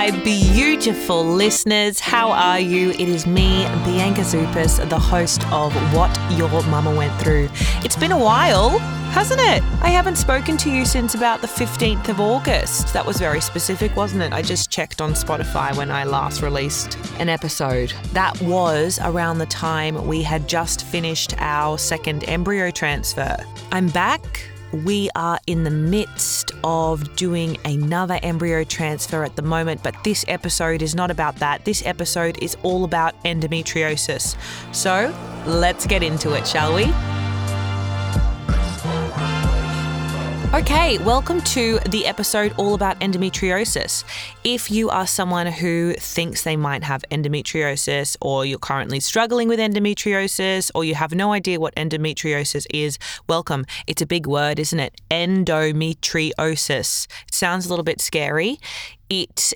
my beautiful listeners. How are you? It is me, Bianca Zouppas, the host of What Your Mama Went Through. It's been a while, hasn't it? I haven't spoken to you since about the 15th of August. That was very specific, wasn't it? I just checked on Spotify when I last released an episode. That was around the time we had just finished our second embryo transfer. I'm back we are in the midst of doing another embryo transfer at the moment, but this episode is not about that. This episode is all about endometriosis. So let's get into it, shall we? Okay, welcome to the episode all about endometriosis. If you are someone who thinks they might have endometriosis, or you're currently struggling with endometriosis, or you have no idea what endometriosis is, welcome. It's a big word, isn't it? Endometriosis. It sounds a little bit scary. It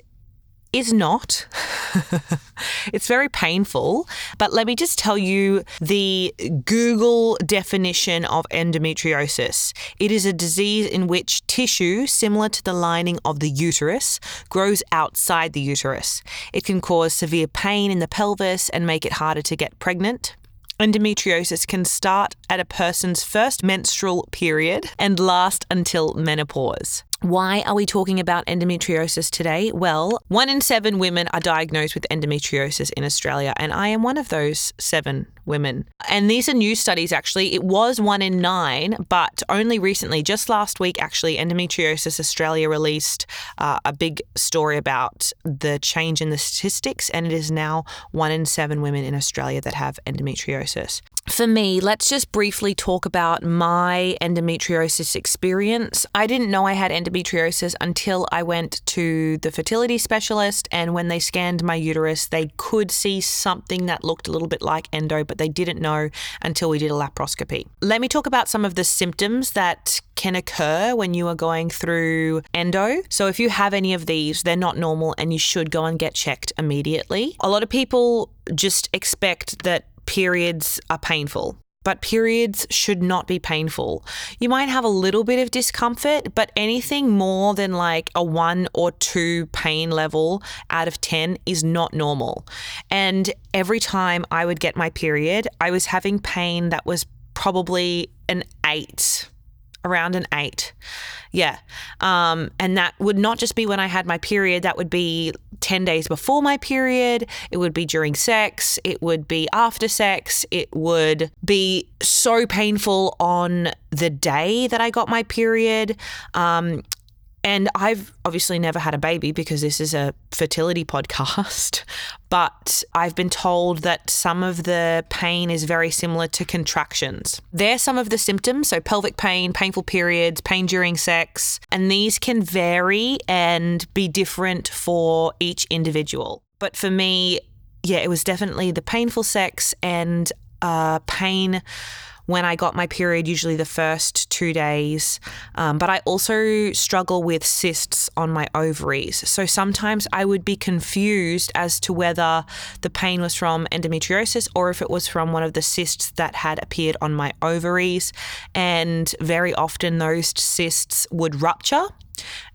is not. it's very painful. But let me just tell you the Google definition of endometriosis it is a disease in which tissue similar to the lining of the uterus grows outside the uterus. It can cause severe pain in the pelvis and make it harder to get pregnant. Endometriosis can start at a person's first menstrual period and last until menopause. Why are we talking about endometriosis today? Well, one in seven women are diagnosed with endometriosis in Australia, and I am one of those seven women. And these are new studies, actually. It was one in nine, but only recently, just last week, actually, Endometriosis Australia released uh, a big story about the change in the statistics, and it is now one in seven women in Australia that have endometriosis. For me, let's just briefly talk about my endometriosis experience. I didn't know I had endometriosis until I went to the fertility specialist, and when they scanned my uterus, they could see something that looked a little bit like endo, but they didn't know until we did a laparoscopy. Let me talk about some of the symptoms that can occur when you are going through endo. So, if you have any of these, they're not normal and you should go and get checked immediately. A lot of people just expect that periods are painful. But periods should not be painful. You might have a little bit of discomfort, but anything more than like a one or two pain level out of 10 is not normal. And every time I would get my period, I was having pain that was probably an eight around an eight. Yeah. Um, and that would not just be when I had my period, that would be 10 days before my period. It would be during sex. It would be after sex. It would be so painful on the day that I got my period. Um, and I've obviously never had a baby because this is a fertility podcast, but I've been told that some of the pain is very similar to contractions. They're some of the symptoms, so pelvic pain, painful periods, pain during sex, and these can vary and be different for each individual. But for me, yeah, it was definitely the painful sex and uh, pain when I got my period, usually the first two days. Um, but I also struggle with cysts on my ovaries. So sometimes I would be confused as to whether the pain was from endometriosis or if it was from one of the cysts that had appeared on my ovaries. And very often those cysts would rupture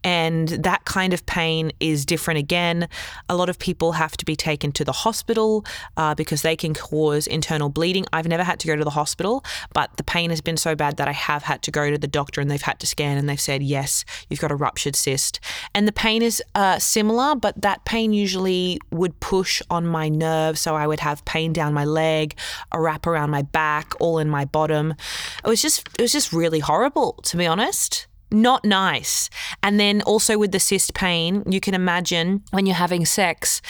and that kind of pain is different again. A lot of people have to be taken to the hospital uh, because they can cause internal bleeding. I've never had to go to the hospital, but the pain has been so bad that I have had to go to the doctor and they've had to scan and they've said, yes, you've got a ruptured cyst. And the pain is uh, similar, but that pain usually would push on my nerves. So I would have pain down my leg, a wrap around my back, all in my bottom. It was just, it was just really horrible, to be honest not nice. And then also with the cyst pain, you can imagine when you're having sex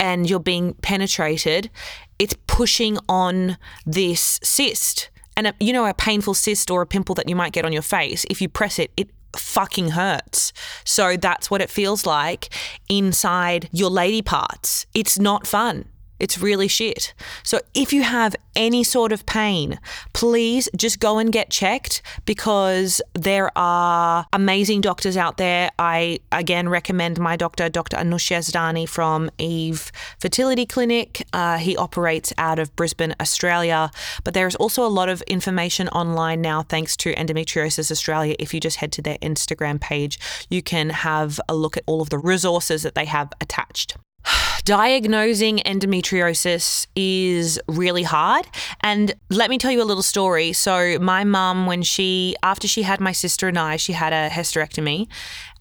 and you're being penetrated, it's pushing on this cyst. And a, you know, a painful cyst or a pimple that you might get on your face, if you press it, it fucking hurts. So that's what it feels like inside your lady parts. It's not fun. It's really shit. So if you have any sort of pain, please just go and get checked because there are amazing doctors out there. I again recommend my doctor, Dr. Anusch Yazdani from Eve Fertility Clinic. Uh, he operates out of Brisbane, Australia. But there is also a lot of information online now thanks to Endometriosis Australia. If you just head to their Instagram page, you can have a look at all of the resources that they have attached. Diagnosing endometriosis is really hard. And let me tell you a little story. So, my mum, when she, after she had my sister and I, she had a hysterectomy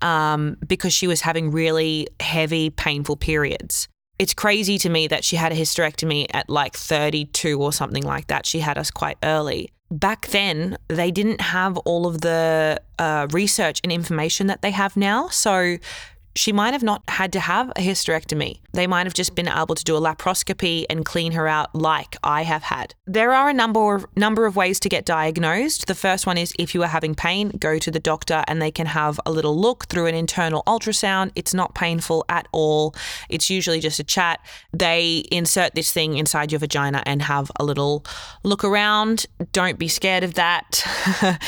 um, because she was having really heavy, painful periods. It's crazy to me that she had a hysterectomy at like 32 or something like that. She had us quite early back then they didn't have all of the uh, research and information that they have now. So she might have not had to have a hysterectomy. They might have just been able to do a laparoscopy and clean her out like I have had. There are a number of number of ways to get diagnosed. The first one is if you are having pain, go to the doctor and they can have a little look through an internal ultrasound. It's not painful at all. It's usually just a chat. They insert this thing inside your vagina and have a little look around. Don't be scared of that.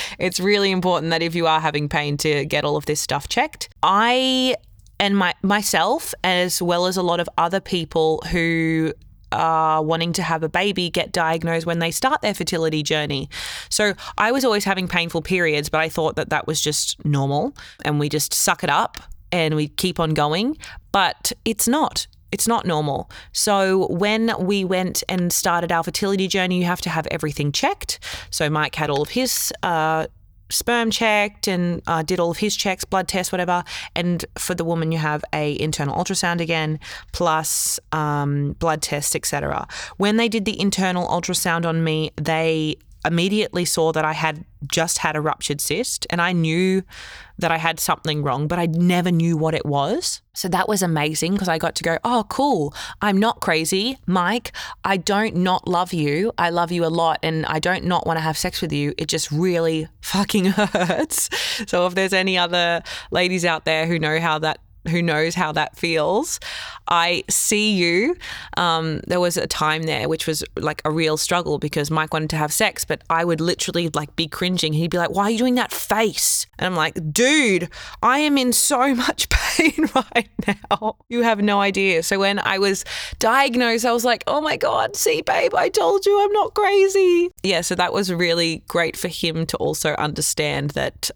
it's really important that if you are having pain to get all of this stuff checked. I and my myself as well as a lot of other people who are wanting to have a baby get diagnosed when they start their fertility journey. So I was always having painful periods, but I thought that that was just normal and we just suck it up and we keep on going. But it's not. It's not normal. So, when we went and started our fertility journey, you have to have everything checked. So, Mike had all of his uh, sperm checked and uh, did all of his checks, blood tests, whatever. And for the woman, you have a internal ultrasound again, plus um, blood tests, etc. When they did the internal ultrasound on me, they immediately saw that I had just had a ruptured cyst and I knew that I had something wrong, but I never knew what it was. So that was amazing because I got to go, oh, cool. I'm not crazy. Mike, I don't not love you. I love you a lot and I don't not want to have sex with you. It just really fucking hurts. So if there's any other ladies out there who know how that who knows how that feels. I see you. Um, there was a time there which was like a real struggle because Mike wanted to have sex, but I would literally like be cringing. He'd be like, "Why are you doing that face?" And I'm like, "Dude, I am in so much pain right now. You have no idea." So when I was diagnosed, I was like, "Oh my god, see, babe, I told you I'm not crazy." Yeah, so that was really great for him to also understand that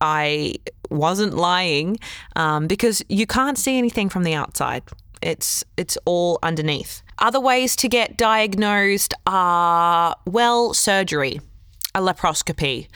I wasn't lying um, because you can't see anything from the outside. It's it's all underneath. Other ways to get diagnosed are well, surgery, a laparoscopy.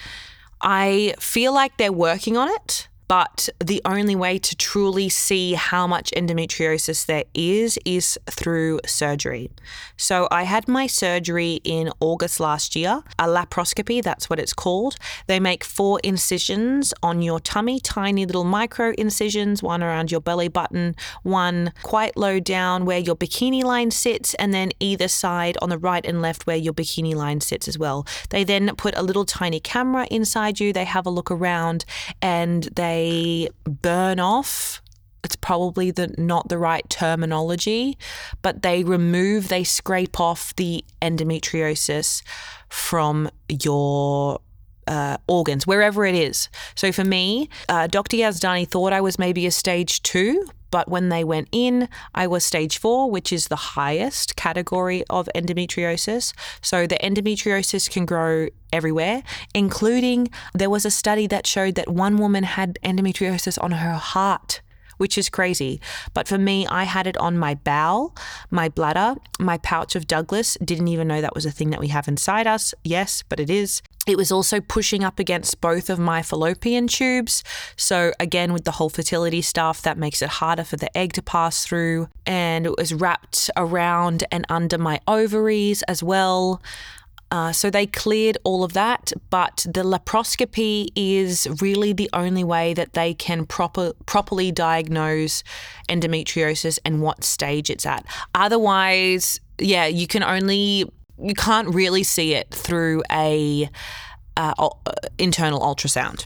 I feel like they're working on it but the only way to truly see how much endometriosis there is is through surgery. So I had my surgery in August last year, a laparoscopy, that's what it's called. They make four incisions on your tummy, tiny little micro incisions, one around your belly button, one quite low down where your bikini line sits, and then either side on the right and left where your bikini line sits as well. They then put a little tiny camera inside you, they have a look around, and they they burn off it's probably the not the right terminology, but they remove, they scrape off the endometriosis from your uh, organs, wherever it is. So for me, uh, Dr. Yazdani thought I was maybe a stage two, but when they went in, I was stage four, which is the highest category of endometriosis. So the endometriosis can grow everywhere, including there was a study that showed that one woman had endometriosis on her heart which is crazy. But for me, I had it on my bowel, my bladder, my pouch of Douglas. Didn't even know that was a thing that we have inside us. Yes, but it is. It was also pushing up against both of my fallopian tubes. So, again, with the whole fertility stuff, that makes it harder for the egg to pass through. And it was wrapped around and under my ovaries as well. Uh, so they cleared all of that, but the laparoscopy is really the only way that they can proper, properly diagnose endometriosis and what stage it's at. Otherwise, yeah, you can only you can't really see it through a uh, internal ultrasound.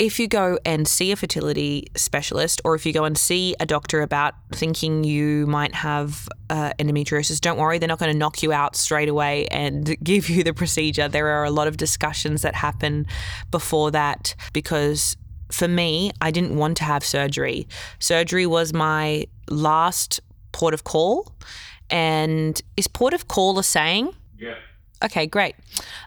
if you go and see a fertility specialist or if you go and see a doctor about thinking you might have uh, endometriosis, don't worry, they're not going to knock you out straight away and give you the procedure. There are a lot of discussions that happen before that because for me, I didn't want to have surgery. Surgery was my last port of call. And is port of call a saying? Yeah. Okay, great.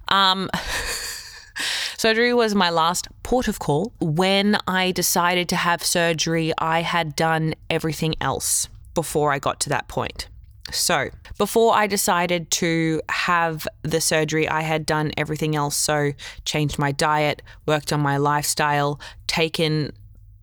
Um, surgery was my last port of call. When I decided to have surgery, I had done everything else before I got to that point. So, before I decided to have the surgery, I had done everything else. So, changed my diet, worked on my lifestyle, taken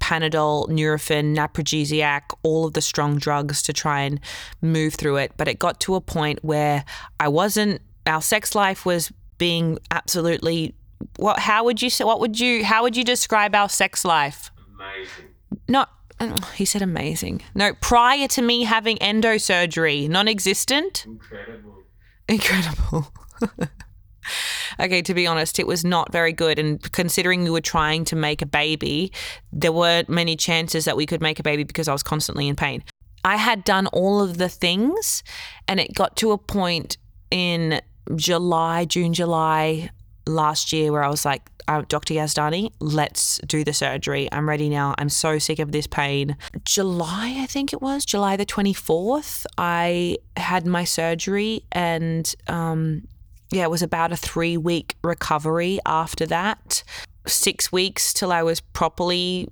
Panadol, Nurofen, Naprogesic, all of the strong drugs to try and move through it. But it got to a point where I wasn't, our sex life was being absolutely what how would you say what would you how would you describe our sex life Amazing. not oh, he said amazing no prior to me having endo surgery non-existent Incredible. incredible okay to be honest it was not very good and considering we were trying to make a baby there weren't many chances that we could make a baby because i was constantly in pain i had done all of the things and it got to a point in july june july last year where I was like, uh, Dr. Yazdani, let's do the surgery. I'm ready now. I'm so sick of this pain. July, I think it was, July the 24th, I had my surgery and um, yeah, it was about a three week recovery after that. Six weeks till I was properly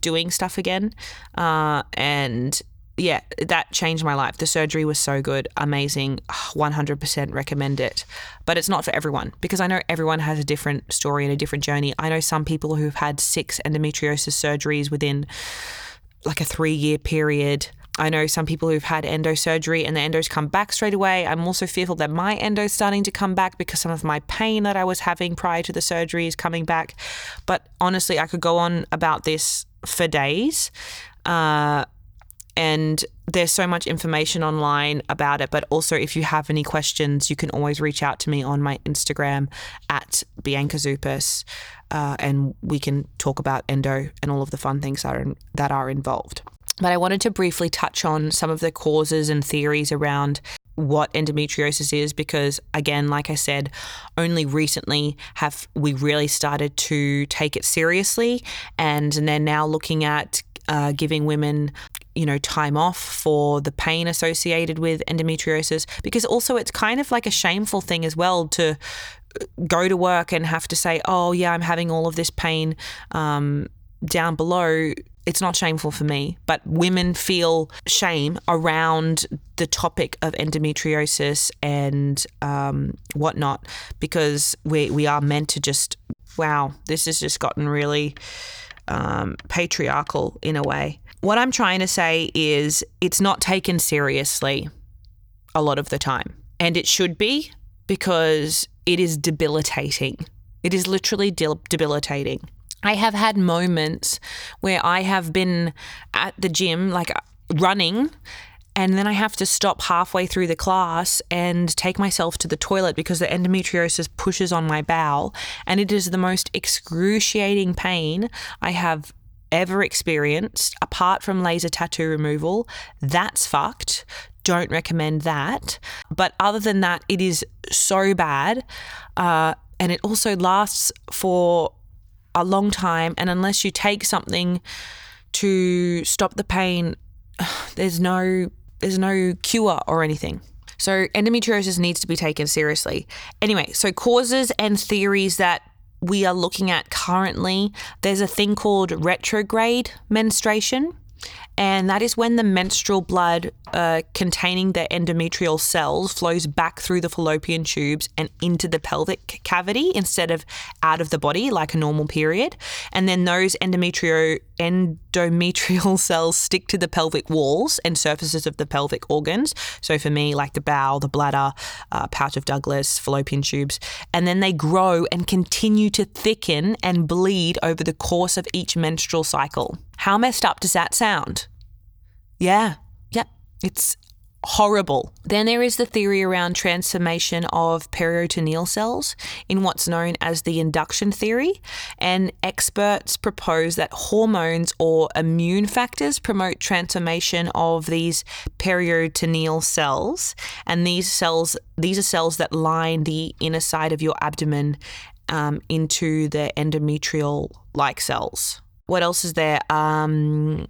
doing stuff again. Uh, and yeah, that changed my life. The surgery was so good, amazing, 100% recommend it. But it's not for everyone because I know everyone has a different story and a different journey. I know some people who've had six endometriosis surgeries within like a three year period. I know some people who've had endo surgery and the endos come back straight away. I'm also fearful that my endo's starting to come back because some of my pain that I was having prior to the surgery is coming back. But honestly, I could go on about this for days. Uh, and there's so much information online about it. But also, if you have any questions, you can always reach out to me on my Instagram at Bianca Zouppas, uh, and we can talk about endo and all of the fun things that are, that are involved. But I wanted to briefly touch on some of the causes and theories around what endometriosis is because again like i said only recently have we really started to take it seriously and they're now looking at uh, giving women you know, time off for the pain associated with endometriosis because also it's kind of like a shameful thing as well to uh, go to work and have to say, oh, yeah, I'm having all of this pain um, down below. It's not shameful for me, but women feel shame around the topic of endometriosis and um, whatnot because we, we are meant to just, wow, this has just gotten really um, patriarchal in a way. What I'm trying to say is it's not taken seriously a lot of the time. And it should be because it is debilitating. It is literally debilitating. I have had moments where I have been at the gym, like running, and then I have to stop halfway through the class and take myself to the toilet because the endometriosis pushes on my bowel. And it is the most excruciating pain I have ever experienced, apart from laser tattoo removal. That's fucked. Don't recommend that. But other than that, it is so bad. Uh, and it also lasts for a long time. And unless you take something to stop the pain, there's no there's no cure or anything. So endometriosis needs to be taken seriously. Anyway, so causes and theories that we are looking at currently, there's a thing called retrograde menstruation. And that is when the menstrual blood uh, containing the endometrial cells flows back through the fallopian tubes and into the pelvic cavity instead of out of the body like a normal period. And then those endometrio, endometrial cells stick to the pelvic walls and surfaces of the pelvic organs. So for me, like the bowel, the bladder, uh, pouch of Douglas, fallopian tubes. And then they grow and continue to thicken and bleed over the course of each menstrual cycle. How messed up does that sound? Yeah, yep. It's horrible. Then there is the theory around transformation of peritoneal cells in what's known as the induction theory. And experts propose that hormones or immune factors promote transformation of these peritoneal cells. And these cells, these are cells that line the inner side of your abdomen um, into the endometrial like cells. What else is there? Um,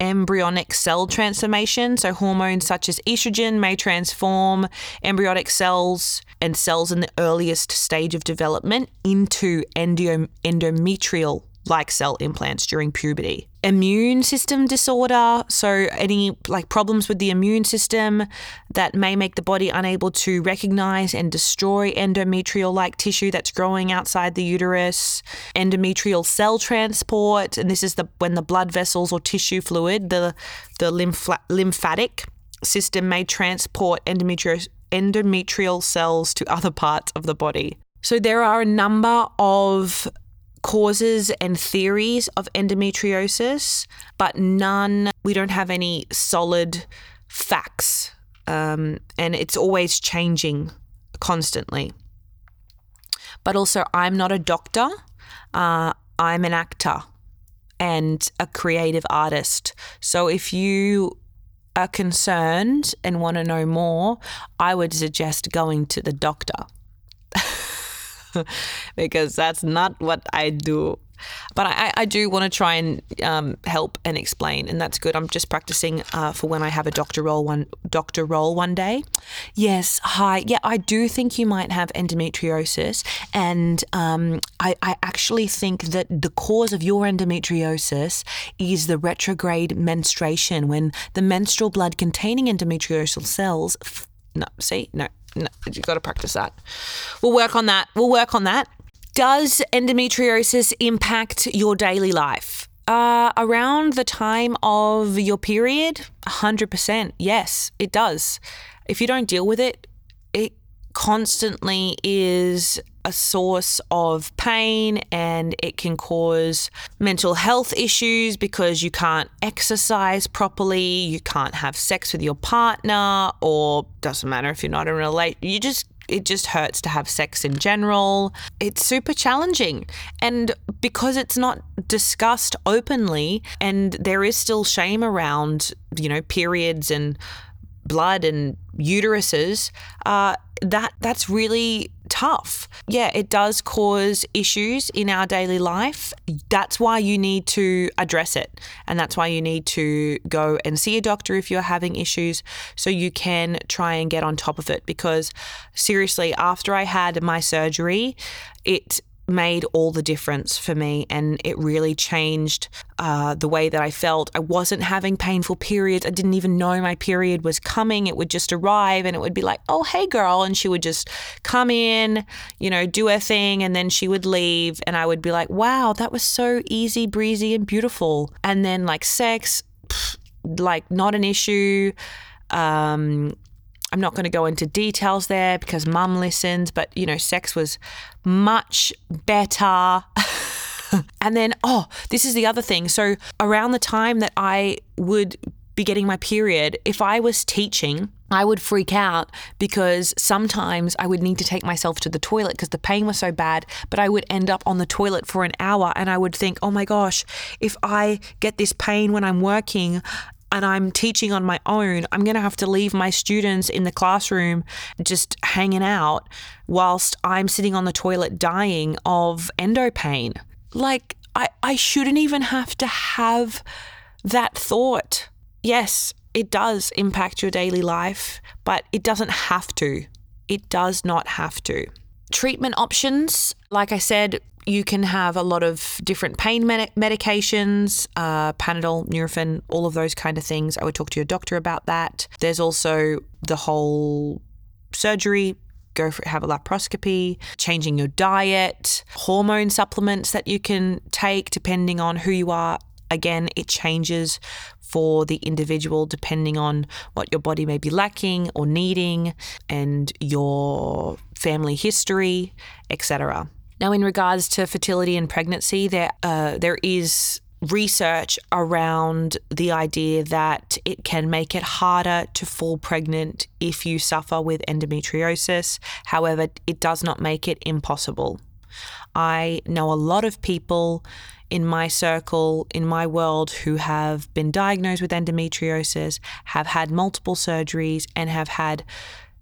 embryonic cell transformation. So, hormones such as estrogen may transform embryonic cells and cells in the earliest stage of development into endo- endometrial like cell implants during puberty. Immune system disorder, so any like problems with the immune system that may make the body unable to recognize and destroy endometrial like tissue that's growing outside the uterus, endometrial cell transport, and this is the when the blood vessels or tissue fluid, the the lymph- lymphatic system may transport endometrial endometrial cells to other parts of the body. So there are a number of causes and theories of endometriosis, but none, we don't have any solid facts. Um, and it's always changing constantly. But also, I'm not a doctor, uh, I'm an actor and a creative artist. So if you are concerned and want to know more, I would suggest going to the doctor. because that's not what I do. But I, I do want to try and um, help and explain, and that's good. I'm just practicing uh, for when I have a doctor role one doctor role one day. Yes, hi. Yeah, I do think you might have endometriosis, and um, I, I actually think that the cause of your endometriosis is the retrograde menstruation, when the menstrual blood containing endometriosal cells. No, see, no, no, you got to practice that. We'll work on that. We'll work on that. Does endometriosis impact your daily life? Uh, around the time of your period, 100%. Yes, it does. If you don't deal with it, it constantly is a source of pain and it can cause mental health issues because you can't exercise properly, you can't have sex with your partner, or doesn't matter if you're not in a relate, you just it just hurts to have sex in general. It's super challenging. And because it's not discussed openly and there is still shame around, you know, periods and blood and uteruses, uh, that that's really tough. Yeah, it does cause issues in our daily life. That's why you need to address it. And that's why you need to go and see a doctor if you're having issues so you can try and get on top of it. Because seriously, after I had my surgery, it made all the difference for me and it really changed uh, the way that I felt. I wasn't having painful periods. I didn't even know my period was coming. It would just arrive and it would be like, oh, hey, girl. And she would just come in, you know, do her thing, and then she would leave. And I would be like, wow, that was so easy, breezy, and beautiful. And then, like, sex, pff, like, not an issue. Um, I'm not going to go into details there because mum listens, but you know, sex was much better. and then, oh, this is the other thing. So, around the time that I would be getting my period, if I was teaching, I would freak out because sometimes I would need to take myself to the toilet because the pain was so bad, but I would end up on the toilet for an hour and I would think, oh my gosh, if I get this pain when I'm working, and I'm teaching on my own, I'm going to have to leave my students in the classroom just hanging out whilst I'm sitting on the toilet dying of endo pain. Like, I, I shouldn't even have to have that thought. Yes, it does impact your daily life, but it doesn't have to. It does not have to. Treatment options, like I said, you can have a lot of different pain med- medications, uh, Panadol, Nurofen, all of those kind of things. I would talk to your doctor about that. There's also the whole surgery. Go for have a laparoscopy, changing your diet, hormone supplements that you can take depending on who you are. Again, it changes for the individual depending on what your body may be lacking or needing and your family history, etc. Now, in regards to fertility and pregnancy, there uh, there is research around the idea that it can make it harder to fall pregnant if you suffer with endometriosis. However, it does not make it impossible. I know a lot of people in my circle, in my world, who have been diagnosed with endometriosis, have had multiple surgeries, and have had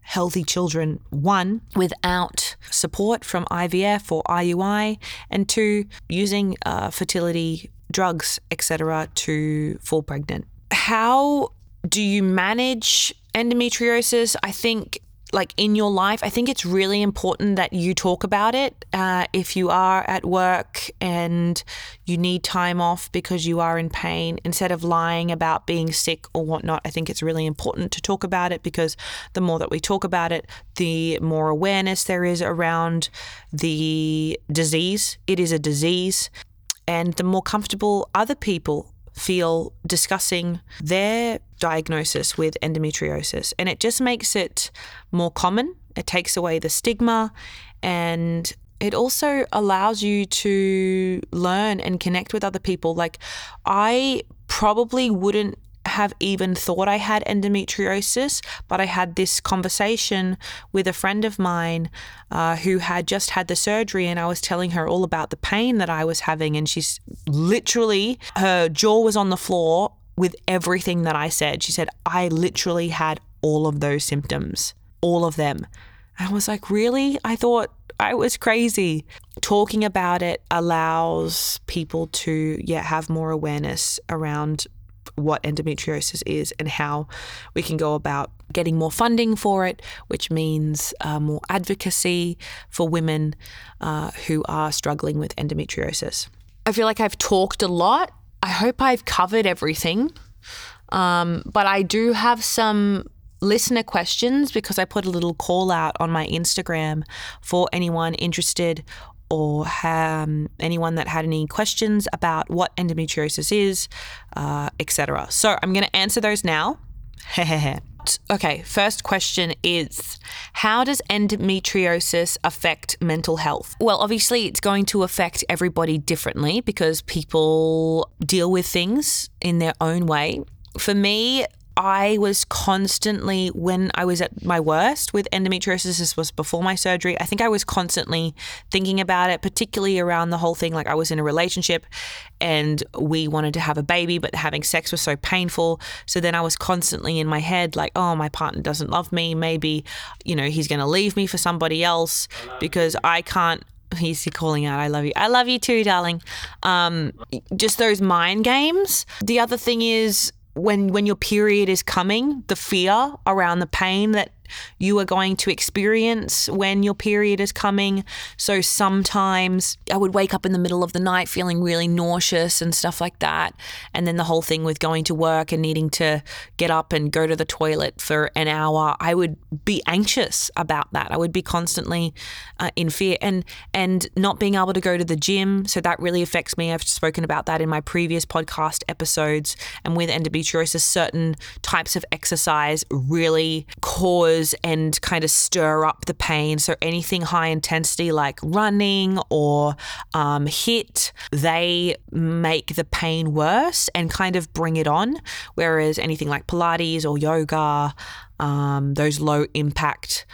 healthy children, one, without support from IVF or IUI, and two, using uh, fertility drugs, etc., to fall pregnant. How do you manage endometriosis? I think like in your life, I think it's really important that you talk about it. Uh, if you are at work and you need time off because you are in pain, instead of lying about being sick or whatnot, I think it's really important to talk about it because the more that we talk about it, the more awareness there is around the disease. It is a disease. And the more comfortable other people feel discussing their diagnosis with endometriosis. And it just makes it more common. It takes away the stigma and it also allows you to learn and connect with other people. Like, I probably wouldn't have even thought I had endometriosis, but I had this conversation with a friend of mine uh, who had just had the surgery, and I was telling her all about the pain that I was having, and she's literally her jaw was on the floor with everything that I said. She said, I literally had all of those symptoms, all of them. I was like, really? I thought I was crazy. Talking about it allows people to yeah have more awareness around what endometriosis is and how we can go about getting more funding for it, which means uh, more advocacy for women uh, who are struggling with endometriosis. I feel like I've talked a lot. I hope I've covered everything. Um, but I do have some listener questions because I put a little call out on my Instagram for anyone interested or um, anyone that had any questions about what endometriosis is, uh, etc. So I'm going to answer those now. okay, first question is How does endometriosis affect mental health? Well, obviously, it's going to affect everybody differently because people deal with things in their own way. For me, I was constantly, when I was at my worst with endometriosis, this was before my surgery, I think I was constantly thinking about it, particularly around the whole thing. Like I was in a relationship and we wanted to have a baby, but having sex was so painful. So then I was constantly in my head, like, oh, my partner doesn't love me. Maybe, you know, he's going to leave me for somebody else because I can't he's calling out i love you i love you too darling um, just those mind games the other thing is when when your period is coming, the fear around the pain that you are going to experience when your period is coming. So sometimes I would wake up in the middle of the night feeling really nauseous and stuff like that. And then the whole thing with going to work and needing to get up and go to the toilet for an hour, I would be anxious about that. I would be constantly uh, in fear and and not being able to go to the gym. So that really affects me. I've spoken about that in my previous podcast episodes. And with endometriosis, certain types of exercise really cause and kind of stir up the pain. So anything high intensity like running or um, HIIT, they make the pain worse and kind of bring it on. Whereas anything like Pilates or yoga, um, those low impact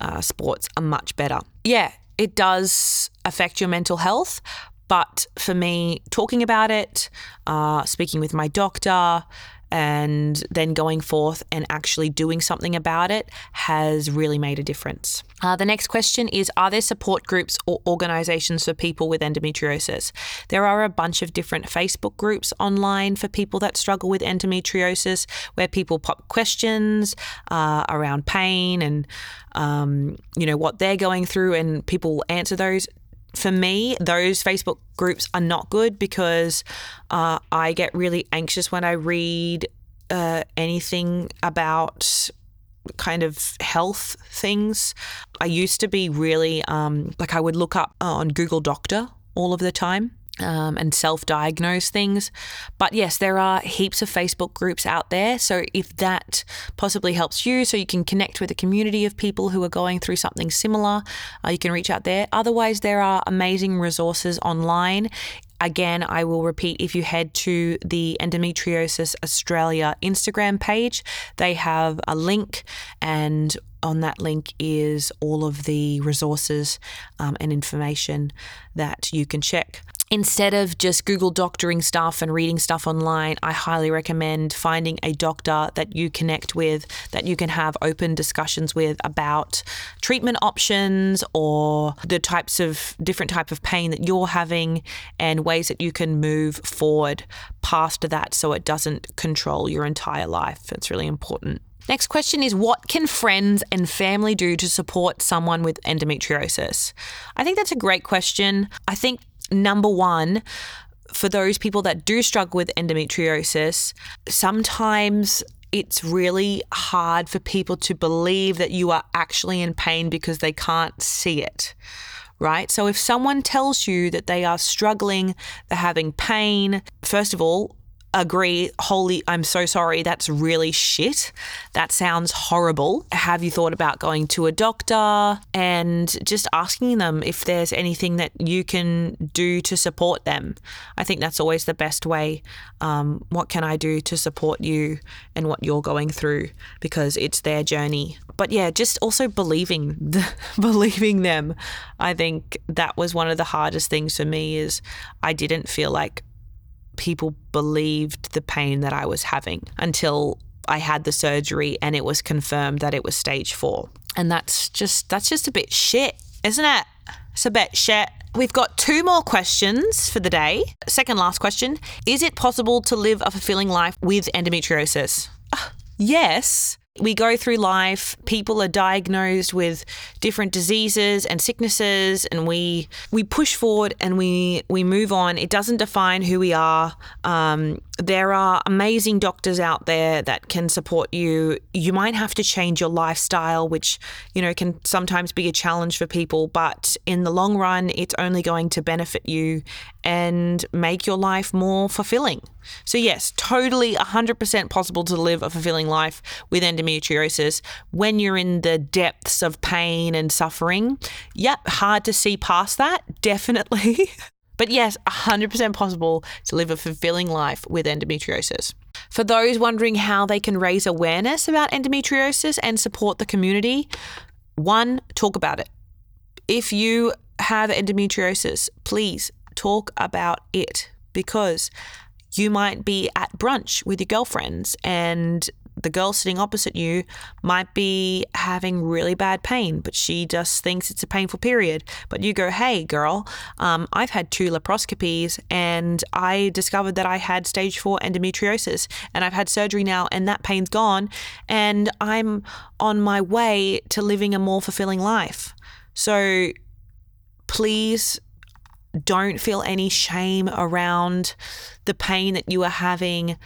uh, sports are much better. Yeah, it does affect your mental health. But for me, talking about it, uh, speaking with my doctor, and then going forth and actually doing something about it has really made a difference. Uh, the next question is Are there support groups or organizations for people with endometriosis? There are a bunch of different Facebook groups online for people that struggle with endometriosis where people pop questions uh, around pain and, um, you know, what they're going through, and people answer those for me, those Facebook groups are not good because uh, I get really anxious when I read uh, anything about kind of health things. I used to be really um, like I would look up on Google Doctor all of the time um, and self diagnose things. But yes, there are heaps of Facebook groups out there. So if that possibly helps you, so you can connect with a community of people who are going through something similar, uh, you can reach out there. Otherwise, there are amazing resources online. Again, I will repeat if you head to the Endometriosis Australia Instagram page, they have a link, and on that link is all of the resources um, and information that you can check instead of just Google doctoring stuff and reading stuff online, I highly recommend finding a doctor that you connect with, that you can have open discussions with about treatment options or the types of different type of pain that you're having and ways that you can move forward past that so it doesn't control your entire life. It's really important. Next question is What can friends and family do to support someone with endometriosis? I think that's a great question. I think number one, for those people that do struggle with endometriosis, sometimes it's really hard for people to believe that you are actually in pain because they can't see it. Right? So, if someone tells you that they are struggling, they're having pain, first of all, agree, holy, I'm so sorry, that's really shit. That sounds horrible. Have you thought about going to a doctor and just asking them if there's anything that you can do to support them? I think that's always the best way. Um, what can I do to support you and what you're going through? Because it's their journey. But yeah, just also believing, the, believing them. I think that was one of the hardest things for me is I didn't feel like people believed the pain that I was having until I had the surgery and it was confirmed that it was stage 4. And that's just that's just a bit shit, isn't it? It's a bit shit. We've got two more questions for the day. Second last question Is it possible to live a fulfilling life with endometriosis? Uh, yes. We go through life, people are diagnosed with different diseases and sicknesses and we we push forward and we we move on. It doesn't define who we are. Um, there are amazing doctors out there that can support you. You might have to change your lifestyle, which, you know, can sometimes be a challenge for people, but in the long run, it's only going to benefit you and make your life more fulfilling. So, yes, totally 100% possible to live a fulfilling life with endometriosis when you're in the depths of pain and suffering. Yep, hard to see past that, definitely. But yes, 100% possible to live a fulfilling life with endometriosis. For those wondering how they can raise awareness about endometriosis and support the community, one, talk about it. If you have endometriosis, please talk about it because you might be at brunch with your girlfriends and the girl sitting opposite you might be having really bad pain, but she just thinks it's a painful period. But you go, hey, girl, um, I've had two laparoscopies and I discovered that I had stage four endometriosis and I've had surgery now and that pain's gone and I'm on my way to living a more fulfilling life. So please don't feel any shame around the pain that you are having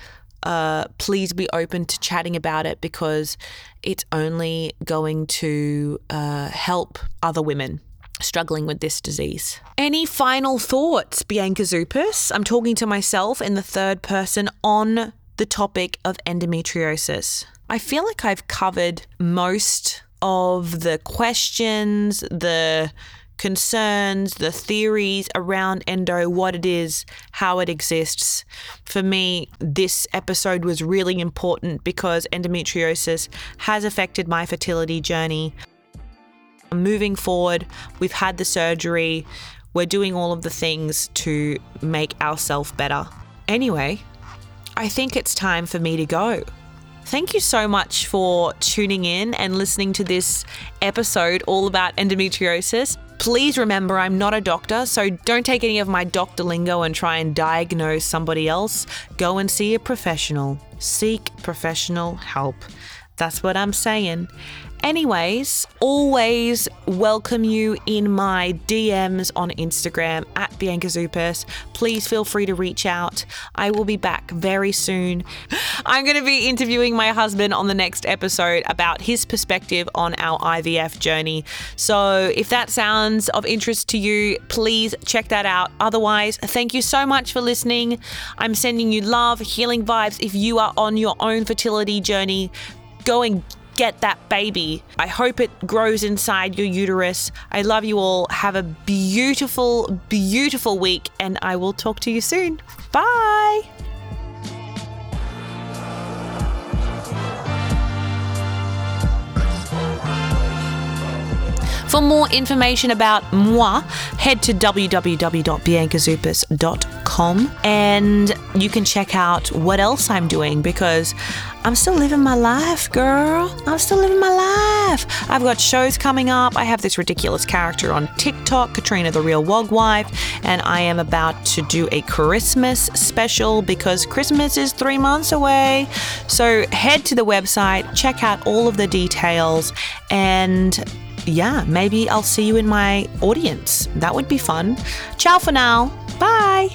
uh, please be open to chatting about it because it's only going to uh, help other women struggling with this disease. Any final thoughts, Bianca Zouppas? I'm talking to myself in the third person on the topic of endometriosis. I feel like I've covered most of the questions, the concerns, the theories around endo, what it is, how it exists. For me, this episode was really important because endometriosis has affected my fertility journey. Moving forward, we've had the surgery, we're doing all of the things to make ourselves better. Anyway, I think it's time for me to go. Thank you so much for tuning in and listening to this episode all about endometriosis. Please remember, I'm not a doctor, so don't take any of my doctor lingo and try and diagnose somebody else. Go and see a professional. Seek professional help. That's what I'm saying. Anyways, always welcome you in my DMs on Instagram at Bianca Zouppas. Please feel free to reach out. I will be back very soon. I'm going to be interviewing my husband on the next episode about his perspective on our IVF journey. So if that sounds of interest to you, please check that out. Otherwise, thank you so much for listening. I'm sending you love, healing vibes. If you are on your own fertility journey, go and get that baby. I hope it grows inside your uterus. I love you all. Have a beautiful, beautiful week, and I will talk to you soon. Bye. For more information about moi, head to www.biancazouppas.com and you can check out what else I'm doing because I'm still living my life, girl. I'm still living my life. I've got shows coming up. I have this ridiculous character on TikTok, Katrina the Real Wog Wife, and I am about to do a Christmas special because Christmas is three months away. So head to the website, check out all of the details, and yeah, maybe I'll see you in my audience. That would be fun. Ciao for now. Bye.